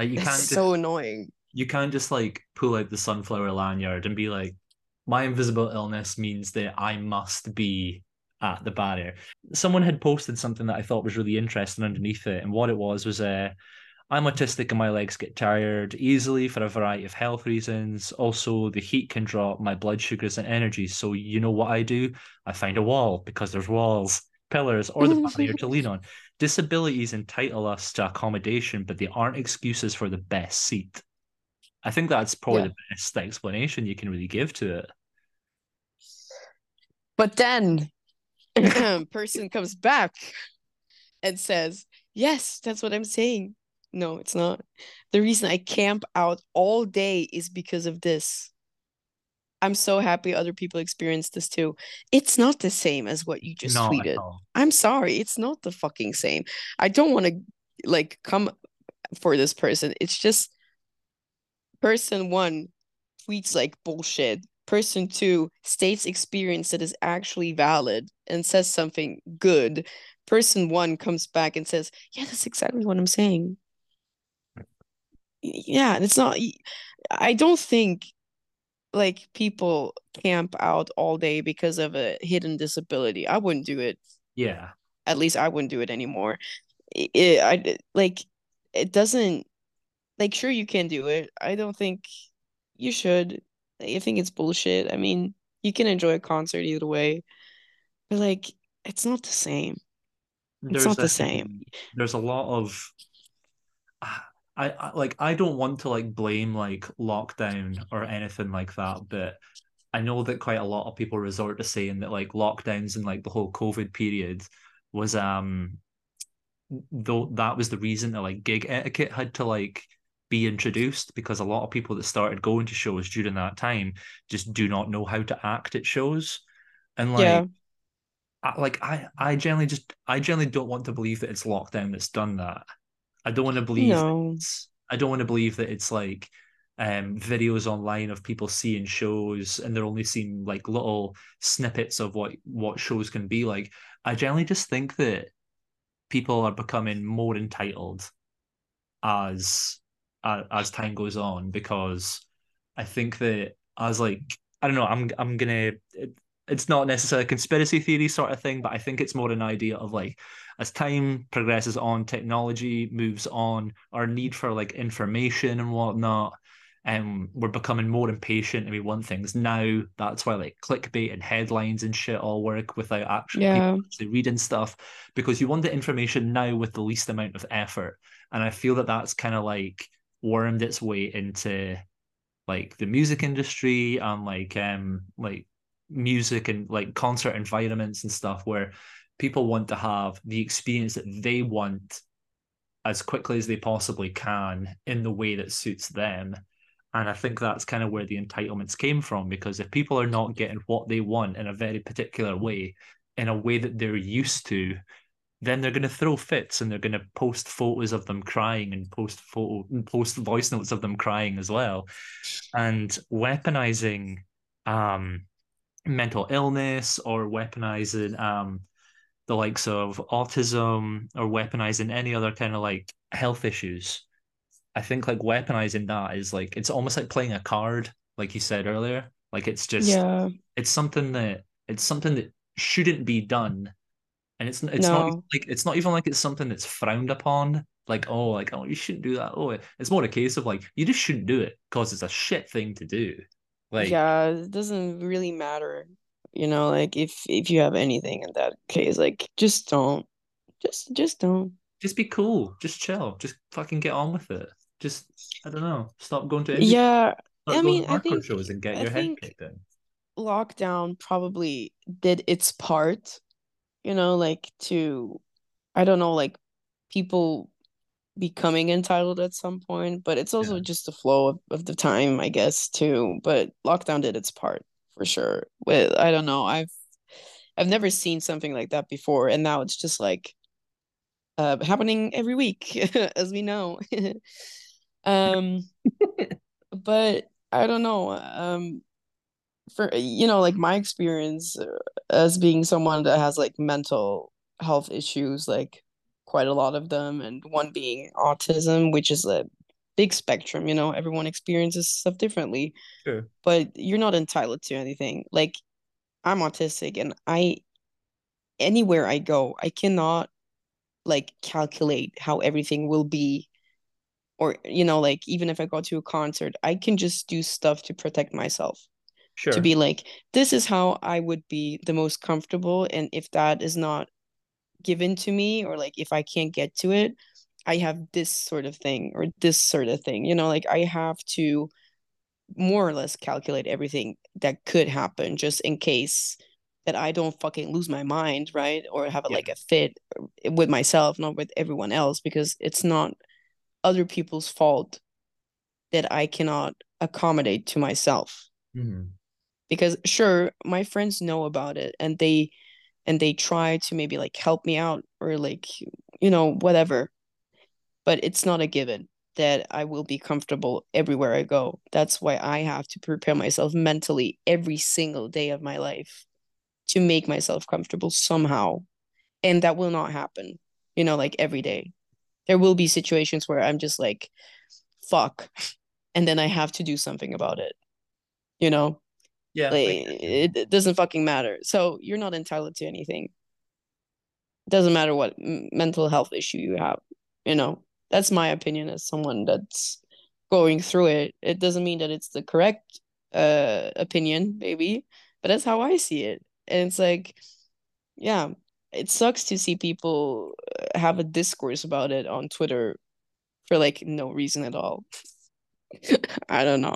Like you that's can't so annoying. you can't just like pull out the sunflower lanyard and be like, my invisible illness means that I must be at the barrier. Someone had posted something that I thought was really interesting underneath it, and what it was was uh I'm autistic and my legs get tired easily for a variety of health reasons. Also, the heat can drop my blood sugars and energy. So, you know what I do? I find a wall because there's walls, pillars, or the barrier to lean on. Disabilities entitle us to accommodation, but they aren't excuses for the best seat. I think that's probably Yeah. the best explanation you can really give to it. But then person comes back and says, Yes, that's what I'm saying. No, it's not. The reason I camp out all day is because of this. I'm so happy other people experience this too. It's not the same as what you just tweeted. I'm sorry, it's not the fucking same. I don't want to like come for this person. It's just person one tweets like bullshit. Person two states experience that is actually valid and says something good. Person one comes back and says, Yeah, that's exactly what I'm saying. Yeah, and it's not, I don't think like people camp out all day because of a hidden disability. I wouldn't do it. Yeah. At least I wouldn't do it anymore. It, it, I like it doesn't like sure you can do it. I don't think you should. I think it's bullshit. I mean, you can enjoy a concert either way, but like it's not the same. It's There's not the same. there's a lot of ah, I, I like I don't want to like blame like lockdown or anything like that, but I know that quite a lot of people resort to saying that like lockdowns and like the whole COVID period was um though that was the reason that like gig etiquette had to like be introduced because a lot of people that started going to shows during that time just do not know how to act at shows and like Yeah. I, like I I generally just I generally don't want to believe that it's lockdown that's done that. I don't want to believe that No. it's I don't want to believe that it's like um videos online of people seeing shows and they're only seeing like little snippets of what what shows can be like. I generally just think that people are becoming more entitled as uh, as time goes on because I think that as like I don't know I'm I'm gonna it's not necessarily a conspiracy theory sort of thing but I think it's more an idea of like as time progresses on technology moves on our need for like information and whatnot and we're becoming more impatient and we want things now that's why like clickbait and headlines and shit all work without actually people Yeah. actually reading stuff because you want the information now with the least amount of effort and I feel that that's kind of like wormed its way into like the music industry and like um like music and like concert environments and stuff where people want to have the experience that they want as quickly as they possibly can in the way that suits them. And I think that's kind of where the entitlements came from because if people are not getting what they want in a very particular way, in a way that they're used to, then they're going to throw fits and they're going to post photos of them crying and post photo and post voice notes of them crying as well and weaponizing um mental illness or weaponizing um the likes of autism or weaponizing any other kind of like health issues. I think like weaponizing that is like it's almost like playing a card like you said earlier. Like it's just Yeah. it's something that it's something that shouldn't be done. And it's it's not like it's not even like it's something that's frowned upon like oh like oh you shouldn't do that. Oh it's more a case of like you just shouldn't do it because it's a shit thing to do like Yeah, it doesn't really matter. You know, like if if you have anything in that case, like just don't. Just just don't. just be cool just chill just fucking get on with it just I don't know stop going to Yeah, I mean, I think shows and get I your head kicked in lockdown probably did its part, you know, like to I don't know, like people becoming entitled at some point, but it's also yeah just the flow of, of the time, I guess, too. But lockdown did its part for sure. With I don't know, I've I've never seen something like that before, and now it's just like uh happening every week, as we know. Um, but I don't know. Um, for you know, like my experience uh, as being someone that has like mental health issues, like quite a lot of them, and one being autism, which is a big spectrum, you know, everyone experiences stuff differently, sure but you're not entitled to anything. Like I'm autistic and I anywhere I go, I cannot like calculate how everything will be or you know like even if I go to a concert, I can just do stuff to protect myself. Sure. to be like this is how I would be the most comfortable and if that is not given to me or like if I can't get to it, I have this sort of thing or this sort of thing. You know, like I have to more or less calculate everything that could happen just in case that I don't fucking lose my mind, right? Or have a, yeah like a fit with myself, not with everyone else, because it's not other people's fault that I cannot accommodate to myself. Mhm. Because sure, my friends know about it and they and they try to maybe like help me out or like you know whatever but it's not a given that I will be comfortable everywhere I go. That's why I have to prepare myself mentally every single day of my life to make myself comfortable somehow. And that will not happen, you know, like every day. There will be situations where I'm just like, fuck. And then I have to do something about it, you know? Yeah Like I get you. it, it doesn't fucking matter. So you're not entitled to anything. It doesn't matter what m- mental health issue you have, you know? That's my opinion as someone that's going through it. It doesn't mean that it's the correct uh opinion, maybe, but that's how I see it. And it's like, yeah, it sucks to see people uh, have a discourse about it on Twitter for like no reason at all. I don't know.